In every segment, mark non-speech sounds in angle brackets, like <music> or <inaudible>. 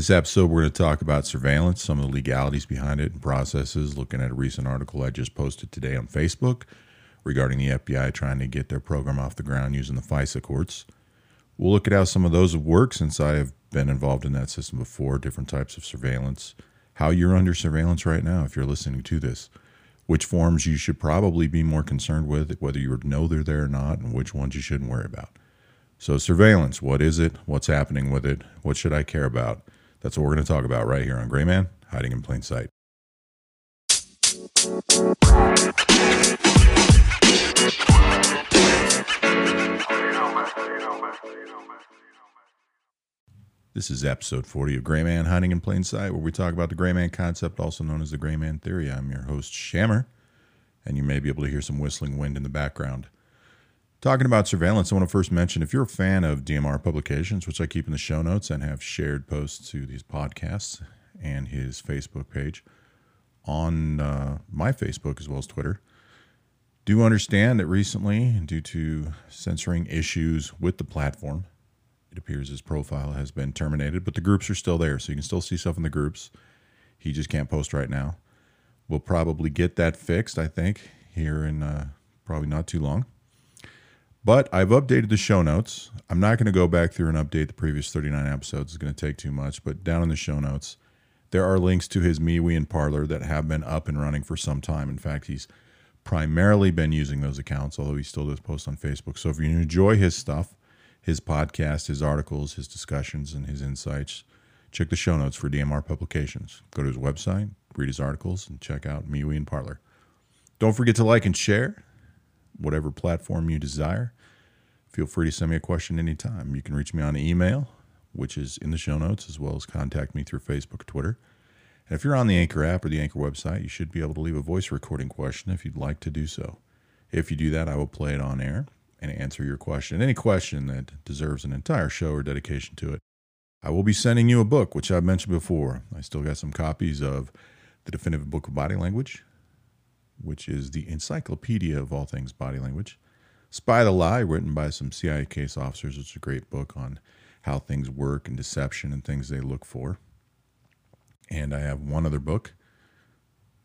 This episode, we're going to talk about surveillance, some of the legalities behind it and processes, looking at a recent article I just posted today on Facebook regarding the FBI trying to get their program off the ground using the FISA courts. We'll look at how some of those have worked since I have been involved in that system before, different types of surveillance, how you're under surveillance right now if you're listening to this, which forms you should probably be more concerned with, whether you know they're there or not, and which ones you shouldn't worry about. So, surveillance what is it? What's happening with it? What should I care about? That's what we're going to talk about right here on Gray Man, Hiding in Plain Sight. This is episode 40 of Gray Man Hiding in Plain Sight, where we talk about the Gray Man concept, also known as the Gray Man Theory. I'm your host, Shammer, and you may be able to hear some whistling wind in the background. Talking about surveillance, I want to first mention if you're a fan of DMR publications, which I keep in the show notes and have shared posts to these podcasts and his Facebook page on uh, my Facebook as well as Twitter, do understand that recently, due to censoring issues with the platform, it appears his profile has been terminated, but the groups are still there, so you can still see stuff in the groups. He just can't post right now. We'll probably get that fixed, I think, here in uh, probably not too long. But I've updated the show notes. I'm not going to go back through and update the previous 39 episodes. It's going to take too much. But down in the show notes, there are links to his MeWe and Parler that have been up and running for some time. In fact, he's primarily been using those accounts, although he still does post on Facebook. So if you enjoy his stuff, his podcast, his articles, his discussions, and his insights, check the show notes for DMR publications. Go to his website, read his articles, and check out MeWe and Parler. Don't forget to like and share whatever platform you desire. Feel free to send me a question anytime. You can reach me on email, which is in the show notes, as well as contact me through Facebook Twitter. And if you're on the Anchor app or the Anchor website, you should be able to leave a voice recording question if you'd like to do so. If you do that, I will play it on air and answer your question. Any question that deserves an entire show or dedication to it. I will be sending you a book, which I've mentioned before. I still got some copies of The Definitive Book of Body Language, which is the encyclopedia of all things body language. Spy the Lie, written by some CIA case officers. It's a great book on how things work and deception and things they look for. And I have one other book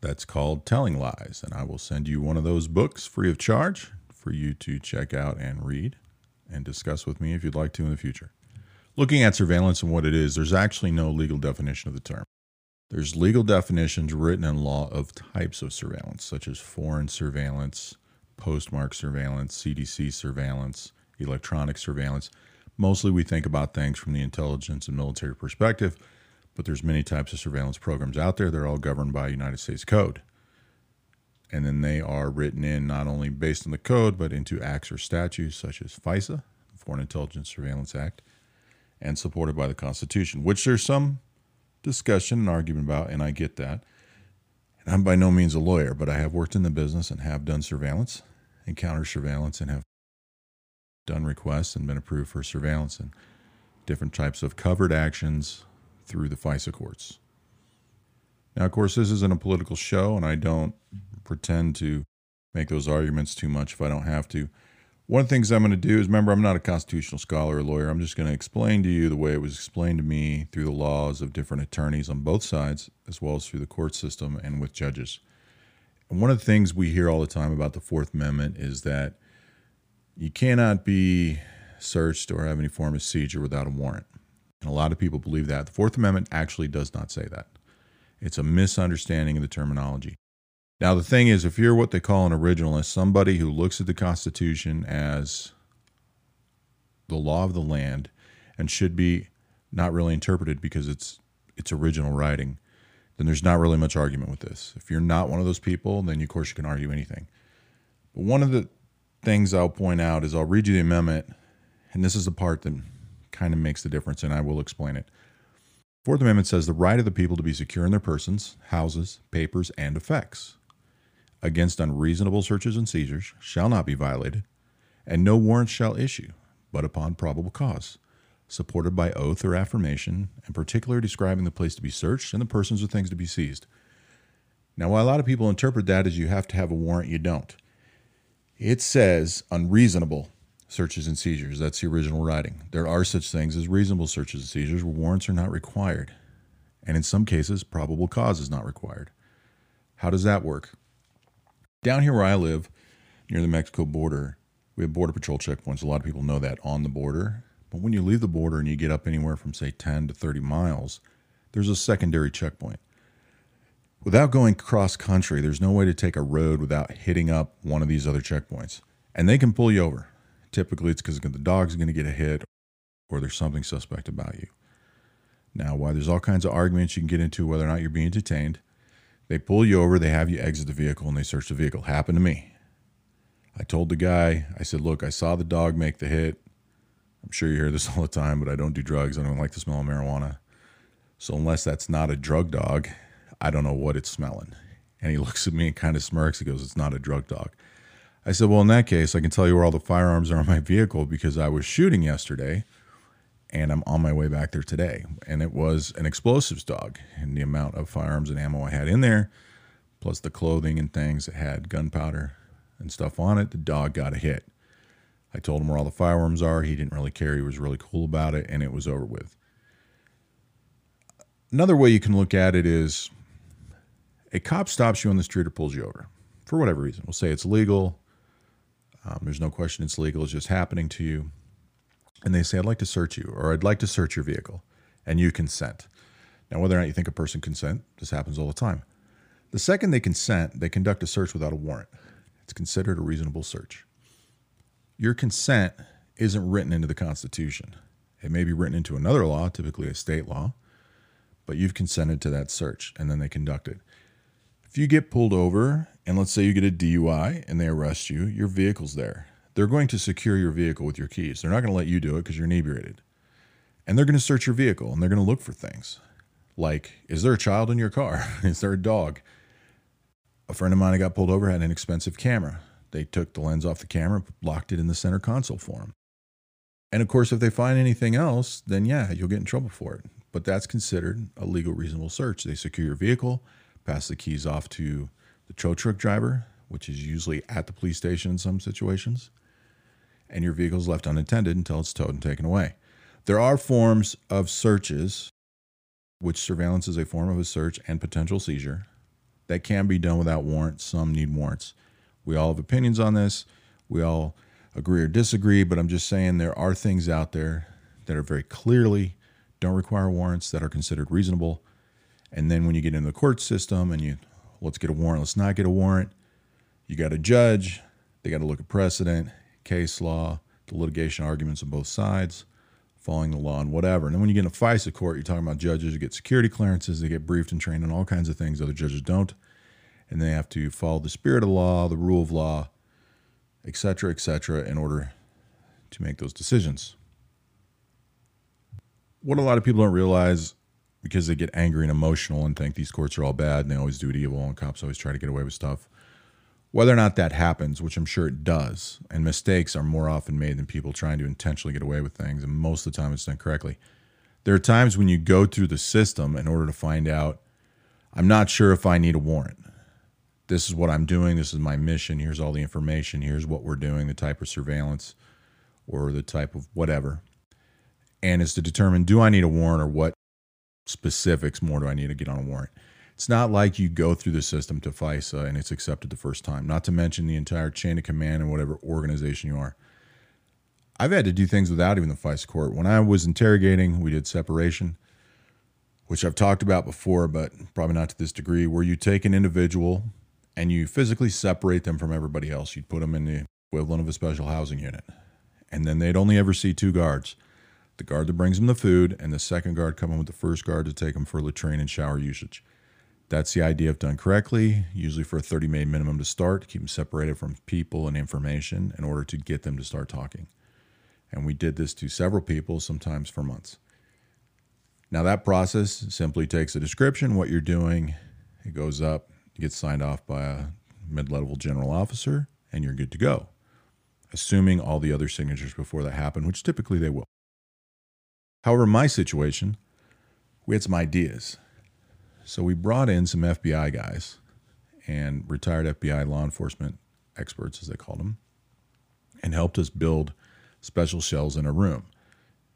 that's called Telling Lies, and I will send you one of those books free of charge for you to check out and read and discuss with me if you'd like to in the future. Looking at surveillance and what it is, there's actually no legal definition of the term. There's legal definitions written in law of types of surveillance, such as foreign surveillance, postmark surveillance, CDC surveillance, electronic surveillance. Mostly we think about things from the intelligence and military perspective, but there's many types of surveillance programs out there. They're all governed by United States code. And then they are written in not only based on the code, but into acts or statutes such as FISA, Foreign Intelligence Surveillance Act, and supported by the Constitution, which there's some discussion and argument about, and I get that. And I'm by no means a lawyer, but I have worked in the business and have done surveillance and counter surveillance and have done requests and been approved for surveillance and different types of covered actions through the FISA courts. Now, of course, this isn't a political show, and I don't pretend to make those arguments too much if I don't have to. One of the things I'm going to do is remember, I'm not a constitutional scholar or lawyer. I'm just going to explain to you the way it was explained to me through the laws of different attorneys on both sides, as well as through the court system and with judges. And one of the things we hear all the time about the Fourth Amendment is that you cannot be searched or have any form of seizure without a warrant. And a lot of people believe that. The Fourth Amendment actually does not say that. It's a misunderstanding of the terminology. Now, the thing is, if you're what they call an originalist, somebody who looks at the Constitution as the law of the land and should be not really interpreted because it's it's original writing, then there's not really much argument with this. If you're not one of those people, then of course you can argue anything. But one of the things I'll point out is I'll read you the amendment, and this is the part that kind of makes the difference, and I will explain it. Fourth Amendment says the right of the people to be secure in their persons, houses, papers, and effects against unreasonable searches and seizures shall not be violated, and no warrant shall issue but upon probable cause, supported by oath or affirmation, and particularly describing the place to be searched and the persons or things to be seized. Now, while a lot of people interpret that as you have to have a warrant, you don't. It says unreasonable. searches and seizures. That's the original writing. There are such things as reasonable searches and seizures where warrants are not required. And in some cases, probable cause is not required. How does that work? Down here where I live, near the Mexico border, we have Border Patrol checkpoints. A lot of people know that on the border. But when you leave the border and you get up anywhere from, say, 10 to 30 miles, there's a secondary checkpoint. Without going cross country, there's no way to take a road without hitting up one of these other checkpoints. And they can pull you over. Typically, it's because the dog's going to get a hit or there's something suspect about you. Now, while there's all kinds of arguments you can get into whether or not you're being detained, they pull you over, they have you exit the vehicle, and they search the vehicle. Happened to me. I told the guy, I said, Look, I saw the dog make the hit. I'm sure you hear this <laughs> all the time, but I don't do drugs. I don't like the smell of marijuana. So, unless that's not a drug dog, I don't know what it's smelling. And he <laughs> looks at me and kind of smirks. He goes, It's not a drug dog. I said, Well, in that case, I can tell you where all the firearms are on my vehicle because I was shooting yesterday and I'm on my way back there today. And it was an explosives dog. And the amount of firearms and ammo I had in there, plus the clothing and things that had gunpowder and stuff on it, the dog got a hit. I told him where all the firearms are. He didn't really care. He was really cool about it, and it was over with. Another way you can look at it is a cop stops you on the street or pulls you over for whatever reason. We'll say it's legal. Um, there's no question it's legal. It's just happening to you. And they say, I'd like to search you, or I'd like to search your vehicle. And you consent. Now, whether or not you think a person consent, this happens all the time. The second they consent, they conduct a search without a warrant. It's considered a reasonable search. Your consent isn't written into the Constitution. It may be written into another law, typically a state law, but you've consented to that search and then they conduct it. If you get pulled over and let's say you get a DUI and they arrest you, your vehicle's there. They're going to secure your vehicle with your keys. They're not going to let you do it because you're inebriated. And they're going to search your vehicle and they're going to look for things like is there a child in your car? <laughs> is there a dog? A friend of mine got pulled over had an expensive camera. They took the lens off the camera, locked it in the center console for him. And of course, if they find anything else, then yeah, you'll get in trouble for it. But that's considered a legal, reasonable search. They secure your vehicle, pass the keys off to the tow truck driver, which is usually at the police station in some situations, and your vehicle is left unattended until it's towed and taken away. There are forms of searches, which surveillance is a form of a search and potential seizure that can be done without warrants. Some need warrants. We all have opinions on this. We all agree or disagree, but I'm just saying there are things out there that are very clearly don't require warrants that are considered reasonable. And then when you get into the court system and you let's get a warrant, let's not get a warrant, you got a judge, they got to look at precedent, case law, the litigation arguments on both sides, following the law and whatever. And then when you get in a FISA court, you're talking about judges who get security clearances, they get briefed and trained on all kinds of things other judges don't. And they have to follow the spirit of law, the rule of law, et cetera, et cetera, in order to make those decisions. What a lot of people don't realize because they get angry and emotional and think these courts are all bad and they always do it evil and cops always try to get away with stuff. Whether or not that happens, which I'm sure it does, and mistakes are more often made than people trying to intentionally get away with things, and most of the time it's done correctly. There are times when you go through the system in order to find out, I'm not sure if I need a warrant. This is what I'm doing. This is my mission. Here's all the information. Here's what we're doing, the type of surveillance or the type of whatever. And is to determine do I need a warrant or what specifics more do I need to get on a warrant? It's not like you go through the system to FISA and it's accepted the first time, not to mention the entire chain of command and whatever organization you are. I've had to do things without even the FISA court. When I was interrogating, we did separation, which I've talked about before, but probably not to this degree, where you take an individual and you physically separate them from everybody else. You'd put them in the equivalent of a special housing unit. And then they'd only ever see two guards the guard that brings them the food, and the second guard coming with the first guard to take them for latrine and shower usage. That's the idea if done correctly, usually for a 30 minute minimum to start, keep them separated from people and information in order to get them to start talking. And we did this to several people, sometimes for months. Now, that process simply takes a description, what you're doing, it goes up, it gets signed off by a mid level general officer, and you're good to go, assuming all the other signatures before that happen, which typically they will. However, my situation, we had some ideas. So we brought in some FBI guys and retired FBI law enforcement experts, as they called them, and helped us build special shells in a room,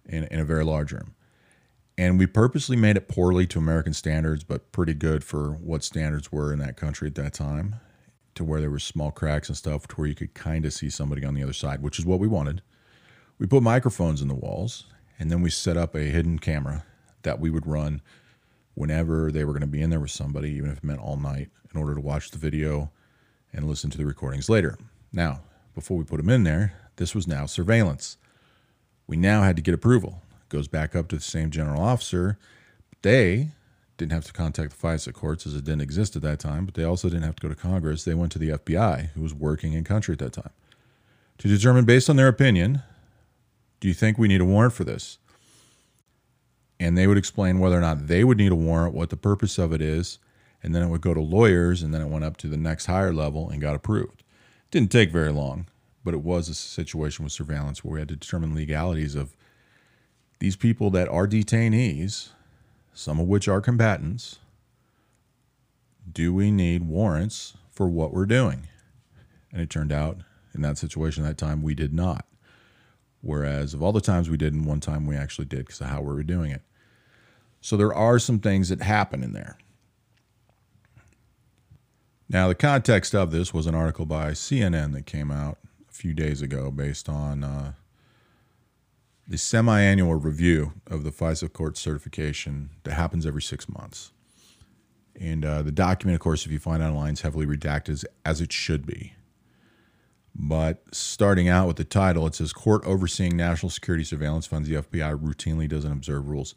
in, in a very large room. And we purposely made it poorly to American standards, but pretty good for what standards were in that country at that time, to where there were small cracks and stuff to where you could kind of see somebody on the other side, which is what we wanted. We put microphones in the walls, and then we set up a hidden camera that we would run whenever they were going to be in there with somebody, even if it meant all night, in order to watch the video and listen to the recordings later. Now, before we put them in there, this was now surveillance. We now had to get approval. It goes back up to the same general officer. They didn't have to contact the FISA courts as it didn't exist at that time, but they also didn't have to go to Congress. They went to the FBI, who was working in country at that time, to determine, based on their opinion, do you think we need a warrant for this? And they would explain whether or not they would need a warrant, what the purpose of it is, and then it would go to lawyers, and then it went up to the next higher level and got approved. It didn't take very long, but it was a situation with surveillance where we had to determine legalities of these people that are detainees, some of which are combatants. Do we need warrants for what we're doing? And it turned out in that situation, that time, we did not. Whereas of all the times we did, and one time we actually did because of how we were doing it. So there are some things that happen in there. Now, the context of this was an article by CNN that came out a few days ago based on uh, the semi annual review of the FISA court certification that happens every six months. And uh, the document, of course, if you find online, is heavily redacted as, as it should be. But starting out with the title, it says Court Overseeing National Security Surveillance Funds, the FBI routinely doesn't observe rules.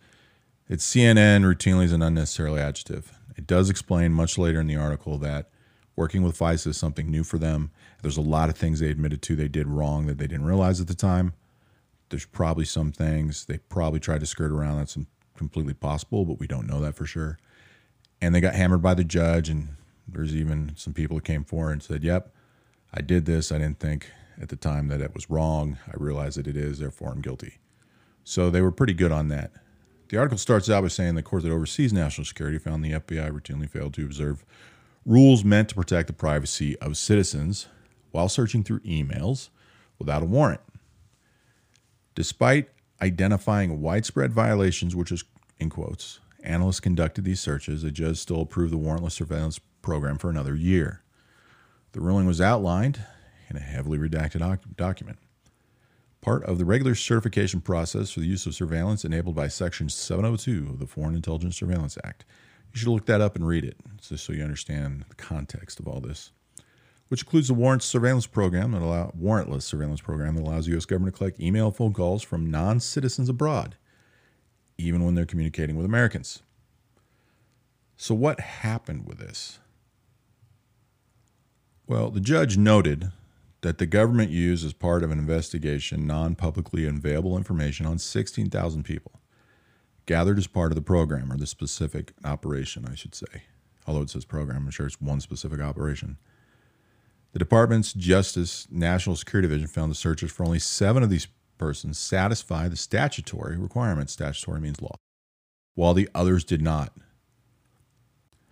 It's CNN routinely is an unnecessarily adjective. It does explain much later in the article that working with FISA is something new for them. There's a lot of things they admitted to they did wrong that they didn't realize at the time. There's probably some things they probably tried to skirt around that's completely possible, but we don't know that for sure. And they got hammered by the judge, and there's even some people that came forward and said, Yep, I did this. I didn't think at the time that it was wrong. I realize that it is, therefore I'm guilty. So they were pretty good on that. The article starts out by saying the court that oversees national security found the FBI routinely failed to observe rules meant to protect the privacy of citizens while searching through emails without a warrant. Despite identifying widespread violations, which is in quotes, analysts conducted these searches, the judge still approved the warrantless surveillance program for another year. The ruling was outlined in a heavily redacted doc- document. Part of the regular certification process for the use of surveillance enabled by Section 702 of the Foreign Intelligence Surveillance Act you should look that up and read it, just so you understand the context of all this. Which includes the warrant surveillance program that allow warrantless surveillance program that allows the U.S. government to collect email phone calls from non-citizens abroad, even when they're communicating with Americans. So, what happened with this? Well, the judge noted that the government used as part of an investigation non publicly available information on 16,000 people gathered as part of the program or the specific operation, I should say. Although it says program, I'm sure it's one specific operation. The department's Justice National Security Division found the searches for only seven of these persons satisfy the statutory requirements. Statutory means law, while the others did not.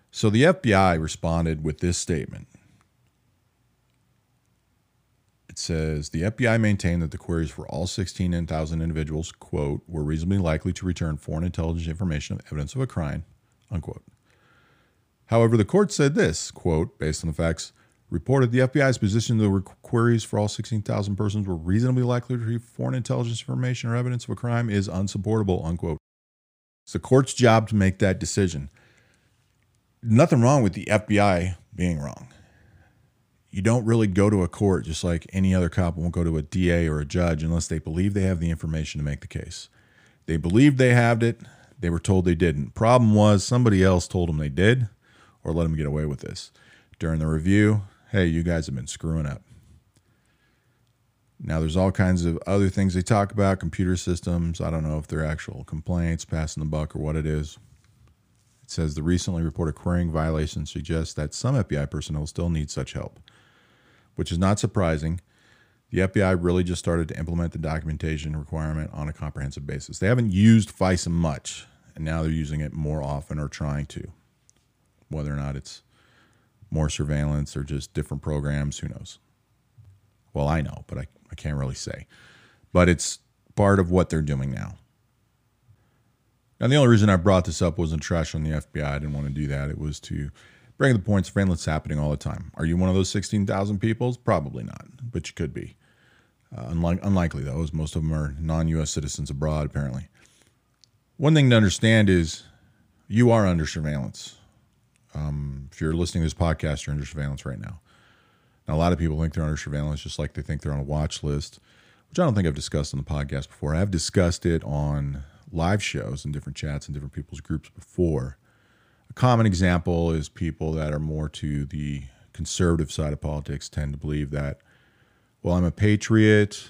So the FBI responded with this statement it says the FBI maintained that the queries for all 16,000 individuals, quote, were reasonably likely to return foreign intelligence information of evidence of a crime, unquote. However, the court said this, quote, based on the facts reported, the FBI's position that the queries for all 16,000 persons were reasonably likely to retrieve foreign intelligence information or evidence of a crime is unsupportable, unquote. It's the court's job to make that decision. Nothing wrong with the FBI being wrong you don't really go to a court just like any other cop won't go to a DA or a judge unless they believe they have the information to make the case. They believed they had it, they were told they didn't. Problem was somebody else told them they did or let them get away with this. During the review, hey, you guys have been screwing up. Now, there's all kinds of other things they talk about computer systems. I don't know if they're actual complaints, passing the buck, or what it is. It says the recently reported querying violations suggest that some FBI personnel still need such help which is not surprising. The FBI really just started to implement the documentation requirement on a comprehensive basis. They haven't used FISA much, and now they're using it more often or trying to. Whether or not it's more surveillance or just different programs, who knows? Well, I know, but I, I can't really say. but it's part of what they're doing now. Now, the only reason I brought this up wasn't trash on the FBI. I didn't want to do that. It was to bring the points. Surveillance happening all the time. Are you one of those 16,000 people? Probably not, but you could be. Uh, unlike, unlikely, though, as most of them are non US citizens abroad, apparently. One thing to understand is you are under surveillance. Um, if you're listening to this podcast, you're under surveillance right now. Now, a lot of people think they're under surveillance just like they think they're on a watch list, which I don't think I've discussed on the podcast before. I've discussed it on live shows and different chats and different people's groups before. A common example is people that are more to the conservative side of politics tend to believe that, well, I'm a patriot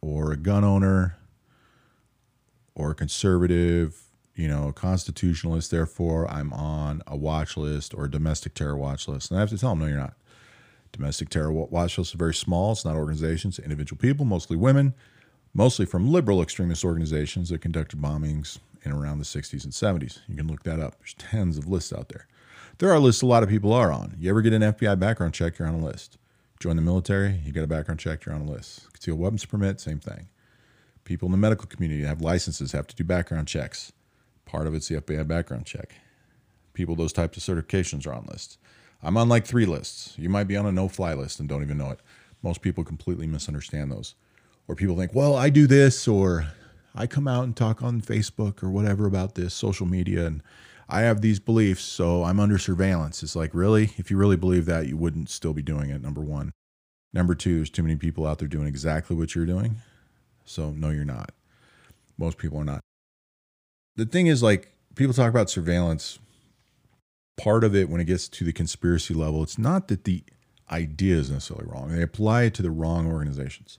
or a gun owner or a conservative you know, a constitutionalist, therefore I'm on a watch list or a domestic terror watch list. And I have to tell them, no, you're not. Domestic terror watch lists are very small. It's not organizations, individual people, mostly women, mostly from liberal extremist organizations that conducted bombings in around the 60s and 70s. You can look that up. There's tens of lists out there. There are lists a lot of people are on. You ever get an FBI background check, you're on a list. Join the military, you get a background check, you're on a list. Concealed weapons permit, same thing. People in the medical community have licenses, have to do background checks. Part of it's the FBI background check. People those types of certifications are on lists. I'm on like three lists. You might be on a no fly list and don't even know it. Most people completely misunderstand those. Or people think, well, I do this, or I come out and talk on Facebook or whatever about this social media, and I have these beliefs, so I'm under surveillance. It's like, really? If you really believe that, you wouldn't still be doing it, number one. Number two, there's too many people out there doing exactly what you're doing. So, no, you're not. Most people are not the thing is like people talk about surveillance part of it when it gets to the conspiracy level it's not that the idea is necessarily wrong they apply it to the wrong organizations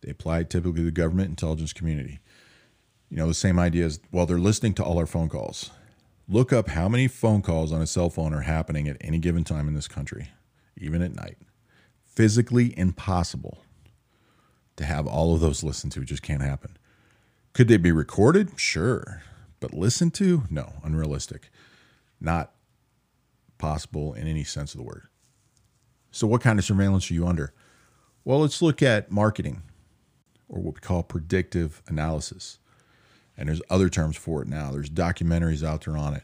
they apply it typically to the government intelligence community you know the same idea is well they're listening to all our phone calls look up how many phone calls on a cell phone are happening at any given time in this country even at night physically impossible to have all of those listened to it just can't happen could they be recorded sure but listened to, no, unrealistic. Not possible in any sense of the word. So, what kind of surveillance are you under? Well, let's look at marketing or what we call predictive analysis. And there's other terms for it now. There's documentaries out there on it.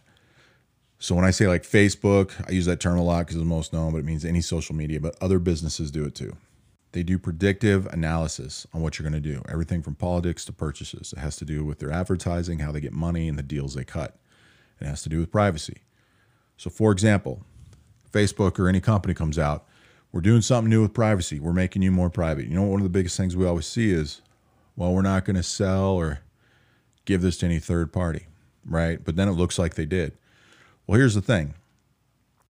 So when I say like Facebook, I use that term a lot because it's most known, but it means any social media, but other businesses do it too. They do predictive analysis on what you're going to do, everything from politics to purchases. It has to do with their advertising, how they get money, and the deals they cut. It has to do with privacy. So, for example, Facebook or any company comes out, we're doing something new with privacy. We're making you more private. You know, one of the biggest things we always see is, well, we're not going to sell or give this to any third party, right? But then it looks like they did. Well, here's the thing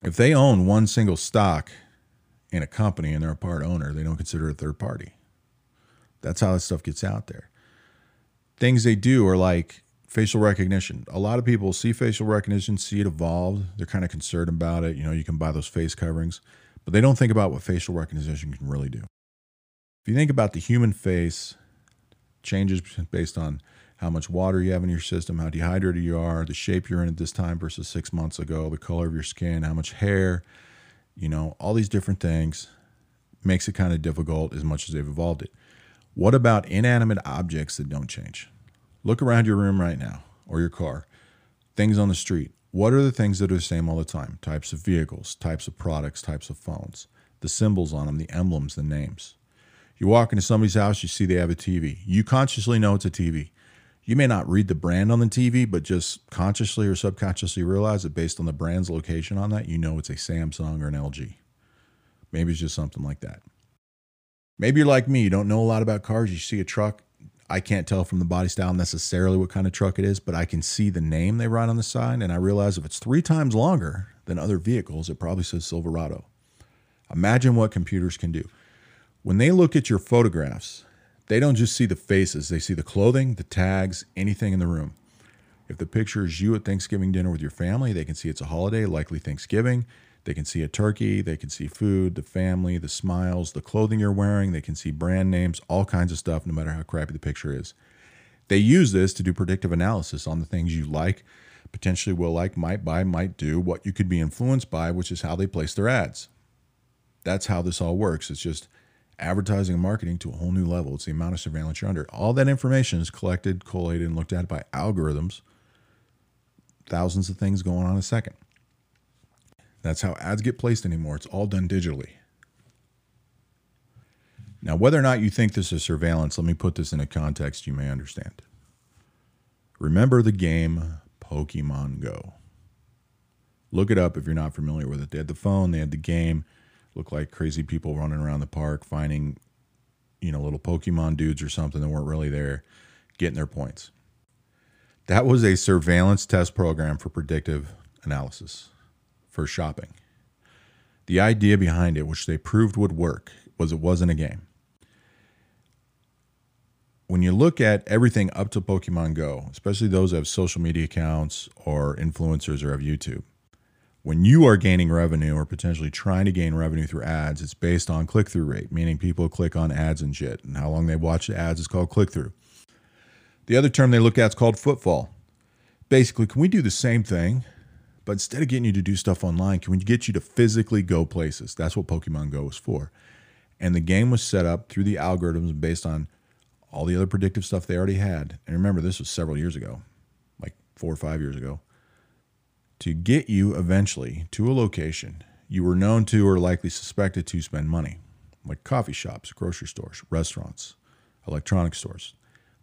if they own one single stock in a company and they're a part owner, they don't consider it a third party. That's how that stuff gets out there. Things they do are like facial recognition. A lot of people see facial recognition, see it evolved. They're kind of concerned about it. You know, you can buy those face coverings, but they don't think about what facial recognition can really do. If you think about the human face, changes based on how much water you have in your system, how dehydrated you are, the shape you're in at this time versus six months ago, the color of your skin, how much hair, you know, all these different things makes it kind of difficult as much as they've evolved it. What about inanimate objects that don't change? Look around your room right now or your car, things on the street. What are the things that are the same all the time? Types of vehicles, types of products, types of phones, the symbols on them, the emblems, the names. You walk into somebody's house, you see they have a TV. You consciously know it's a TV. You may not read the brand on the TV, but just consciously or subconsciously realize that based on the brand's location on that, you know it's a Samsung or an LG. Maybe it's just something like that. Maybe you're like me, you don't know a lot about cars. You see a truck. I can't tell from the body style necessarily what kind of truck it is, but I can see the name they write on the side. And I realize if it's three times longer than other vehicles, it probably says Silverado. Imagine what computers can do. When they look at your photographs, they don't just see the faces, they see the clothing, the tags, anything in the room. If the picture is you at Thanksgiving dinner with your family, they can see it's a holiday, likely Thanksgiving. They can see a turkey, they can see food, the family, the smiles, the clothing you're wearing, they can see brand names, all kinds of stuff, no matter how crappy the picture is. They use this to do predictive analysis on the things you like, potentially will like, might buy, might do, what you could be influenced by, which is how they place their ads. That's how this all works. It's just advertising and marketing to a whole new level. It's the amount of surveillance you're under. All that information is collected, collated, and looked at by algorithms. Thousands of things going on a second. That's how ads get placed anymore. It's all done digitally. Now, whether or not you think this is surveillance, let me put this in a context you may understand. Remember the game Pokemon Go. Look it up if you're not familiar with it. They had the phone, they had the game. Looked like crazy people running around the park finding, you know, little Pokemon dudes or something that weren't really there, getting their points. That was a surveillance test program for predictive analysis for shopping. The idea behind it, which they proved would work, was it wasn't a game. When you look at everything up to Pokemon Go, especially those that have social media accounts or influencers or have YouTube, when you are gaining revenue or potentially trying to gain revenue through ads, it's based on click through rate, meaning people click on ads and shit. And how long they watch the ads is called click through. The other term they look at is called footfall. Basically, can we do the same thing but instead of getting you to do stuff online, can we get you to physically go places? That's what Pokemon Go was for. And the game was set up through the algorithms based on all the other predictive stuff they already had. And remember, this was several years ago, like four or five years ago, to get you eventually to a location you were known to or likely suspected to spend money, like coffee shops, grocery stores, restaurants, electronic stores.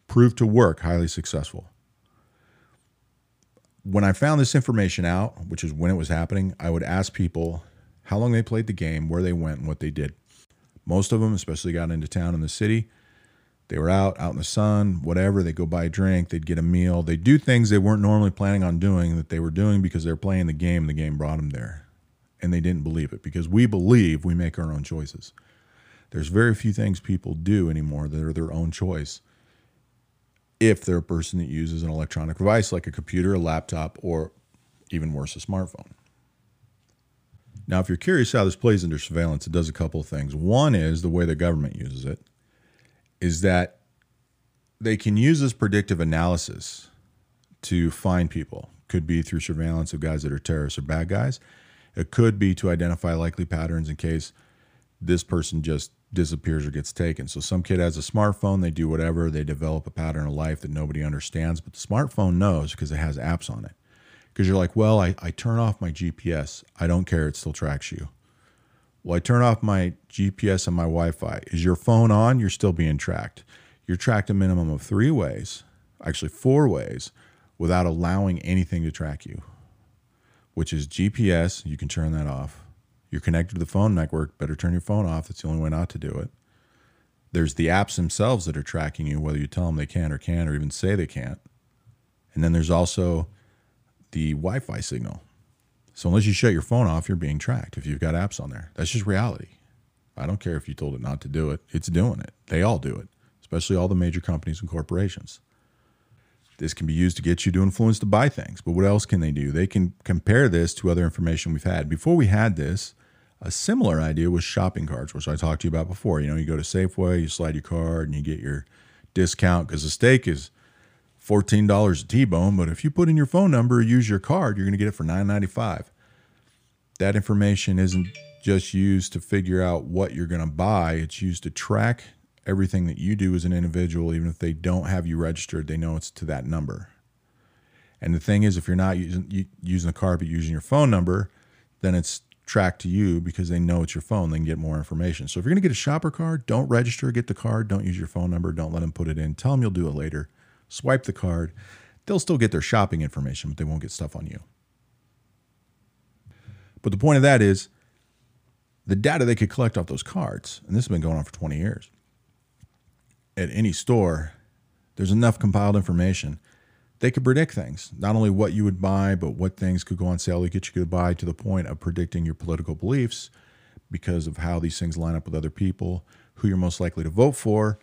Proved to work, highly successful when I found this information out, which is when it was happening, I would ask people how long they played the game, where they went, and what they did. Most of them, especially got into town in the city, they were out, out in the sun, whatever. They'd go buy a drink, they'd get a meal. They'd do things they weren't normally planning on doing that they were doing because they're playing the game. The game brought them there, and they didn't believe it because we believe we make our own choices. There's very few things people do anymore that are their own choice if they're a person that uses an electronic device like a computer, a laptop, or even worse, a smartphone. Now, if you're curious how this plays into surveillance, it does a couple of things. One is the way the government uses it, is that they can use this predictive analysis to find people. Could be through surveillance of guys that are terrorists or bad guys. It could be to identify likely patterns in case this person just disappears or gets taken. So some kid has a smartphone, they do whatever, they develop a pattern of life that nobody understands, but the smartphone knows because it has apps on it. Because you're like, well, I, I turn off my GPS. I don't care, it still tracks you. Well, I turn off my GPS and my Wi Fi. Is your phone on? You're still being tracked. You're tracked a minimum of three ways, actually four ways, without allowing anything to track you, which is GPS, you can turn that off you're connected to the phone network, better turn your phone off. That's the only way not to do it. There's the apps themselves that are tracking you, whether you tell them they can or can't, or even say they can't. And then there's also the Wi Fi signal. So unless you shut your phone off, you're being tracked if you've got apps on there. That's just reality. I don't care if you told it not to do it, it's doing it. They all do it, especially all the major companies and corporations. This can be used to get you to influence to buy things. But what else can they do? They can compare this to other information we've had. Before we had this, a similar idea was shopping carts, which I talked to you about before. You know, you go to Safeway, you slide your card, and you get your discount because the steak is fourteen dollars a T-bone. But if you put in your phone number, or use your card, you're going to get it for nine ninety five. That information isn't just used to figure out what you're going to buy; it's used to track everything that you do as an individual. Even if they don't have you registered, they know it's to that number. And the thing is, if you're not using using the card but using your phone number, then it's tracked to you because they know it's your phone. They can get more information. So if you're going to get a shopper card, don't register, get the card, don't use your phone number, don't let them put it in. Tell them you'll do it later. Swipe the card. They'll still get their shopping information, but they won't get stuff on you. But the point of that is the data they could collect off those cards, and this has been going on for 20 years. At any store, there's enough compiled information they could predict things, not only what you would buy, but what things could go on sale to get you to buy to the point of predicting your political beliefs because of how these things line up with other people, who you're most likely to vote for,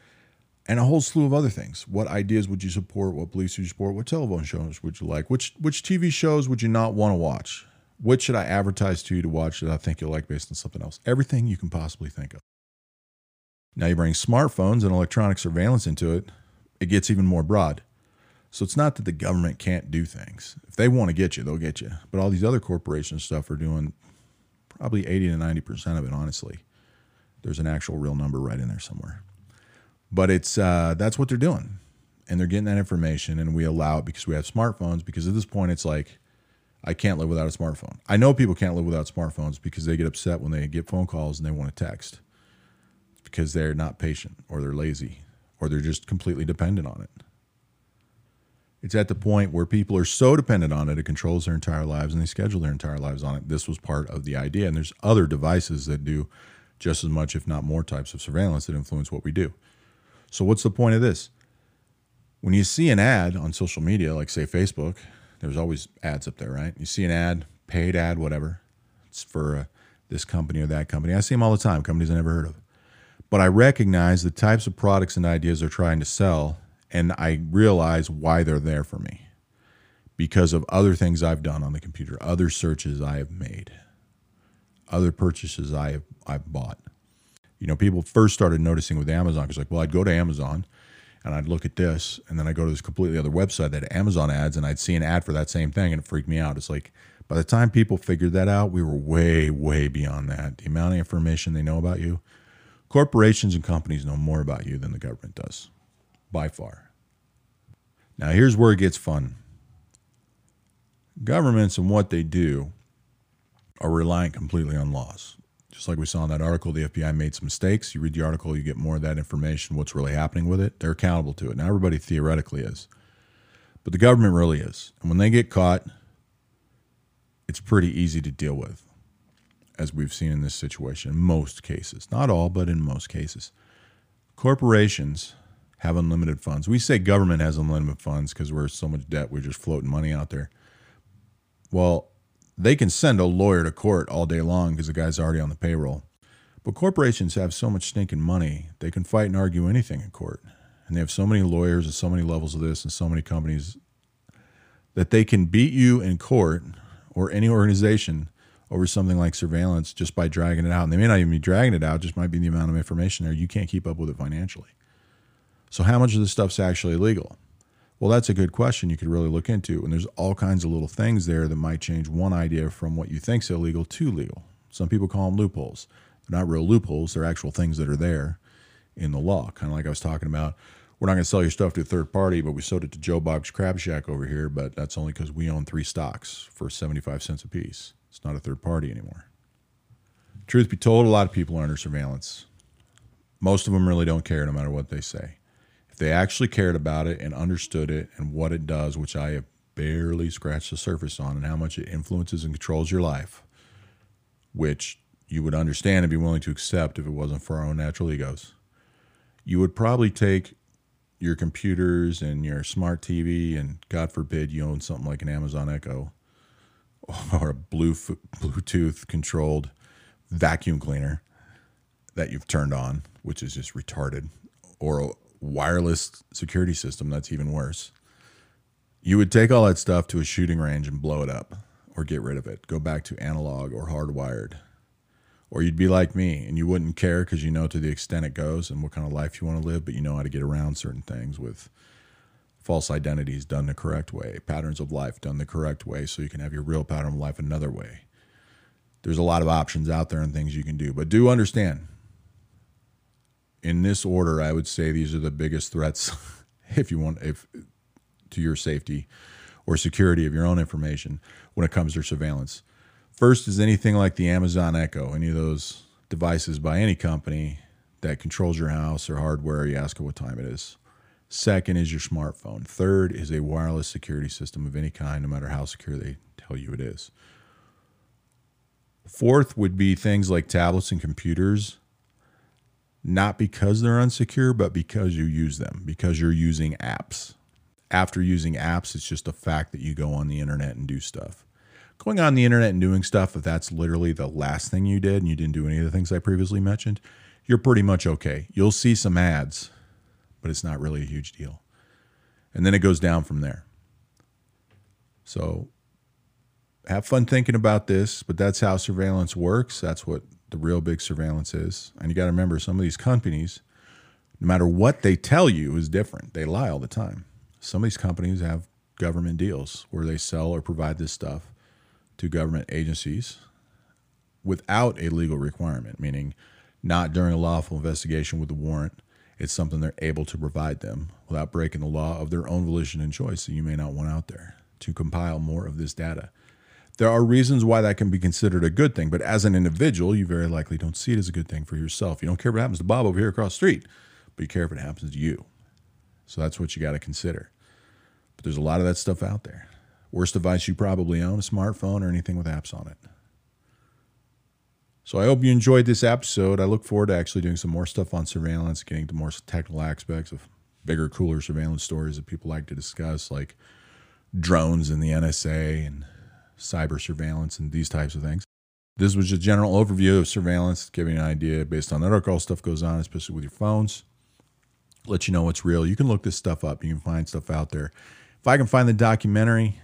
and a whole slew of other things. What ideas would you support? What beliefs would you support? What television shows would you like? Which which TV shows would you not want to watch? What should I advertise to you to watch that I think you'll like based on something else? Everything you can possibly think of. Now you bring smartphones and electronic surveillance into it, it gets even more broad. So it's not that the government can't do things. If they want to get you, they'll get you. But all these other corporations stuff are doing probably 80 to 90% of it, honestly. There's an actual real number right in there somewhere. But it's uh, that's what they're doing, and they're getting that information, and we allow it because we have smartphones. Because at this point, it's like I can't live without a smartphone. I know people can't live without smartphones because they get upset when they get phone calls and they want to text because they're not patient or they're lazy or they're just completely dependent on it. It's at the point where people are so dependent on it, it controls their entire lives and they schedule their entire lives on it. This was part of the idea. And there's other devices that do just as much, if not more, types of surveillance that influence what we do. So, what's the point of this? When you see an ad on social media, like say Facebook, there's always ads up there, right? You see an ad, paid ad, whatever. It's for uh, this company or that company. I see them all the time, companies I never heard of. But I recognize the types of products and ideas they're trying to sell, and I realize why they're there for me because of other things I've done on the computer, other searches I have made, other purchases I have I've bought. You know, people first started noticing with Amazon because like, well, I'd go to Amazon and I'd look at this, and then I go to this completely other website that Amazon ads, and I'd see an ad for that same thing, and it freaked me out. It's like by the time people figured that out, we were way, way beyond that. The amount of information they know about you, corporations and companies know more about you than the government does, by far. Now, here's where it gets fun. Governments and what they do are reliant completely on laws just like we saw in that article, the FBI made some mistakes. You read the article, you get more of that information, what's really happening with it. They're accountable to it. Now, everybody theoretically is, but the government really is. And when they get caught, it's pretty easy to deal with, as we've seen in this situation in most cases. Not all, but in most cases. Corporations have unlimited funds. We say government has unlimited funds because we're so much debt, we're just floating money out there. Well, they can send a lawyer to court all day long because the guy's already on the payroll. But corporations have so much stinking money, they can fight and argue anything in court. And they have so many lawyers and so many levels of this and so many companies that they can beat you in court or any organization over something like surveillance just by dragging it out. And they may not even be dragging it out, just might be the amount of information there. You can't keep up with it financially. So, how much of this stuff's actually legal? Well, that's a good question you could really look into. And there's all kinds of little things there that might change one idea from what you think's illegal to legal. Some people call them loopholes. They're not real loopholes, they're actual things that are there in the law. Kind of like I was talking about. We're not going to sell your stuff to a third party, but we sold it to Joe Bog's Crab Shack over here, but that's only because we own three stocks for 75 cents a piece. It's not a third party anymore. Truth be told, a lot of people are under surveillance. Most of them really don't care no matter what they say they actually cared about it and understood it and what it does, which I have barely scratched the surface on, and how much it influences and controls your life, which you would understand and be willing to accept if it wasn't for our own natural egos, you would probably take your computers and your smart TV, and God forbid you own something like an Amazon Echo <laughs> or a Bluetooth controlled vacuum cleaner that you've turned on, which is just retarded, or wireless security system that's even worse. You would take all that stuff to a shooting range and blow it up or get rid of it, go back to analog or hardwired. Or you'd be like me and you wouldn't care because you know to the extent it goes and what kind of life you want to live, but you know how to get around certain things with false identities done the correct way, patterns of life done the correct way, so you can have your real pattern of life another way. There's a lot of options out there and things you can do, but do understand in this order, I would say these are the biggest threats, <laughs> if you want, if to your safety or security of your own information when it comes to surveillance. First is anything like the Amazon Echo, any of those devices by any company that controls your house or hardware. You ask it what time it is. Second is your smartphone. Third is a wireless security system of any kind, no matter how secure they tell you it is. Fourth would be things like tablets and computers not because they're unsecure, but because you use them, because you're using apps. After using apps, it's just a fact that you go on the internet and do stuff. Going on the internet and doing stuff, if that's literally the last thing you did and you didn't do any of the things I previously mentioned, you're pretty much okay. You'll see some ads, but it's not really a huge deal. And then it goes down from there. So have fun thinking about this, but that's how surveillance works. That's what the real big surveillance is. And you got to remember, some of these companies, no matter what they tell you, is different. They lie all the time. Some of these companies have government deals where they sell or provide this stuff to government agencies without a legal requirement, meaning not during a lawful investigation with a warrant. It's something they're able to provide them without breaking the law of their own volition and choice that you may not want out there to compile more of this data. There are reasons why that can be considered a good thing, but as an individual, you very likely don't see it as a good thing for yourself. You don't care what happens to Bob over here across the street, but you care if it happens to you. So that's what you got to consider. But there's a lot of that stuff out there. Worst device you probably own a smartphone or anything with apps on it. So I hope you enjoyed this episode. I look forward to actually doing some more stuff on surveillance, getting to more technical aspects of bigger, cooler surveillance stories that people like to discuss, like drones and the NSA and cyber surveillance and these types of things. This was just a general overview of surveillance, giving an idea based on that all stuff goes on, especially with your phones. Let you know what's real. You can look this stuff up. You can find stuff out there. If I can find the documentary,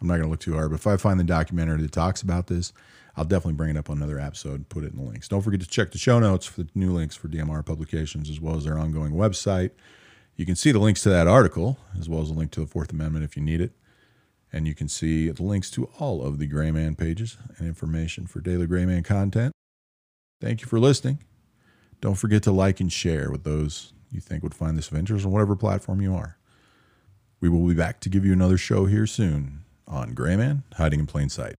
I'm not going to look too hard, but if I find the documentary that talks about this, I'll definitely bring it up on another episode and put it in the links. Don't forget to check the show notes for the new links for DMR publications as well as their ongoing website. You can see the links to that article as well as a link to the Fourth Amendment if you need it. And you can see the links to all of the Gray Man pages and information for daily Gray Man content. Thank you for listening. Don't forget to like and share with those you think would find this of interest on whatever platform you are. We will be back to give you another show here soon on Gray Man Hiding in Plain Sight.